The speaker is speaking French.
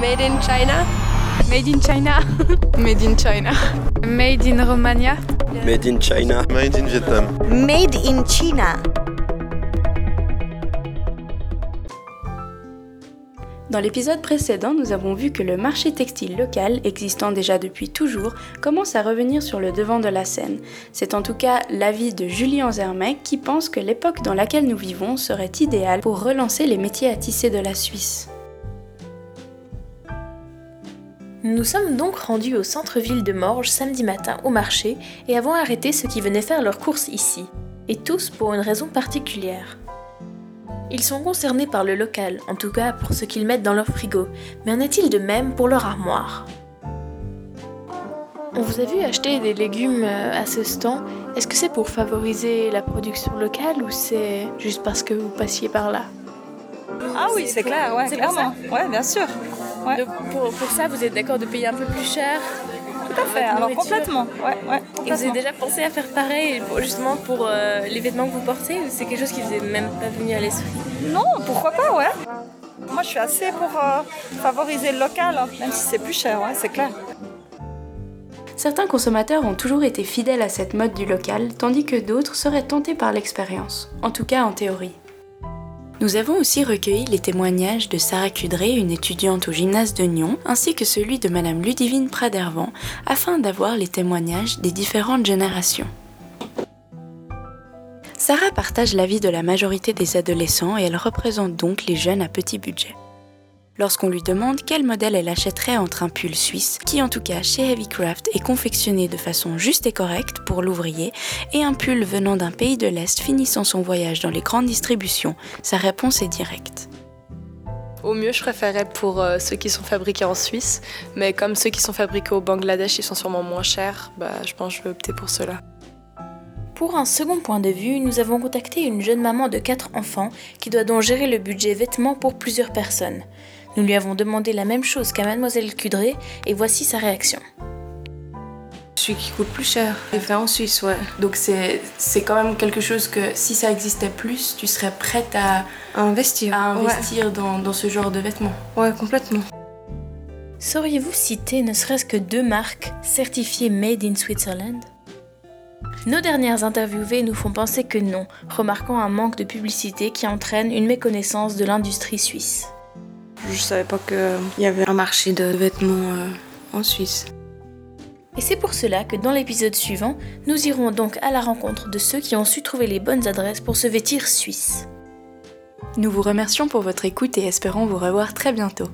Made in China. Made in China. Made in China. Made in Romania. Made in China. Made in Vietnam. Made in China. Dans l'épisode précédent, nous avons vu que le marché textile local, existant déjà depuis toujours, commence à revenir sur le devant de la scène. C'est en tout cas l'avis de Julien Zermec qui pense que l'époque dans laquelle nous vivons serait idéale pour relancer les métiers à tisser de la Suisse. Nous sommes donc rendus au centre-ville de Morges samedi matin au marché et avons arrêté ceux qui venaient faire leurs courses ici, et tous pour une raison particulière. Ils sont concernés par le local, en tout cas pour ce qu'ils mettent dans leur frigo, mais en est-il de même pour leur armoire? On vous a vu acheter des légumes euh, à ce stand. Est-ce que c'est pour favoriser la production locale ou c'est juste parce que vous passiez par là? Ah oui, c'est clair, ouais, clairement. Ouais, bien sûr. Ouais. Donc, pour, pour ça, vous êtes d'accord de payer un peu plus cher Tout à fait, alors complètement. Ouais, ouais, Et vous avez déjà pensé à faire pareil pour- justement pour euh, les vêtements que vous portez ou c'est quelque chose qui vous est même pas venu à l'esprit? Non, pourquoi pas, ouais. Moi, je suis assez pour euh, favoriser le local, hein, même si c'est plus cher, ouais, c'est clair. Certains consommateurs ont toujours été fidèles à cette mode du local, tandis que d'autres seraient tentés par l'expérience, en tout cas en théorie. Nous avons aussi recueilli les témoignages de Sarah Cudré, une étudiante au gymnase de Nyon, ainsi que celui de Madame Ludivine Pradervan, afin d'avoir les témoignages des différentes générations. Sarah partage l'avis de la majorité des adolescents et elle représente donc les jeunes à petit budget. Lorsqu'on lui demande quel modèle elle achèterait entre un pull suisse, qui en tout cas chez Heavycraft est confectionné de façon juste et correcte pour l'ouvrier, et un pull venant d'un pays de l'Est finissant son voyage dans les grandes distributions, sa réponse est directe. Au mieux, je préférerais pour euh, ceux qui sont fabriqués en Suisse, mais comme ceux qui sont fabriqués au Bangladesh, ils sont sûrement moins chers, bah, je pense que je vais opter pour ceux-là. Pour un second point de vue, nous avons contacté une jeune maman de 4 enfants qui doit donc gérer le budget vêtements pour plusieurs personnes. Nous lui avons demandé la même chose qu'à mademoiselle Cudré et voici sa réaction. Celui qui coûte plus cher, est fait en Suisse, ouais. Donc c'est c'est quand même quelque chose que si ça existait plus, tu serais prête à, Investir. à investir dans, dans ce genre de vêtements. Ouais, complètement. Sauriez-vous citer ne serait-ce que deux marques certifiées Made in Switzerland? Nos dernières interviewées nous font penser que non, remarquant un manque de publicité qui entraîne une méconnaissance de l'industrie suisse. Je savais pas qu'il y avait un marché de vêtements euh, en Suisse. Et c'est pour cela que dans l'épisode suivant, nous irons donc à la rencontre de ceux qui ont su trouver les bonnes adresses pour se vêtir suisse. Nous vous remercions pour votre écoute et espérons vous revoir très bientôt.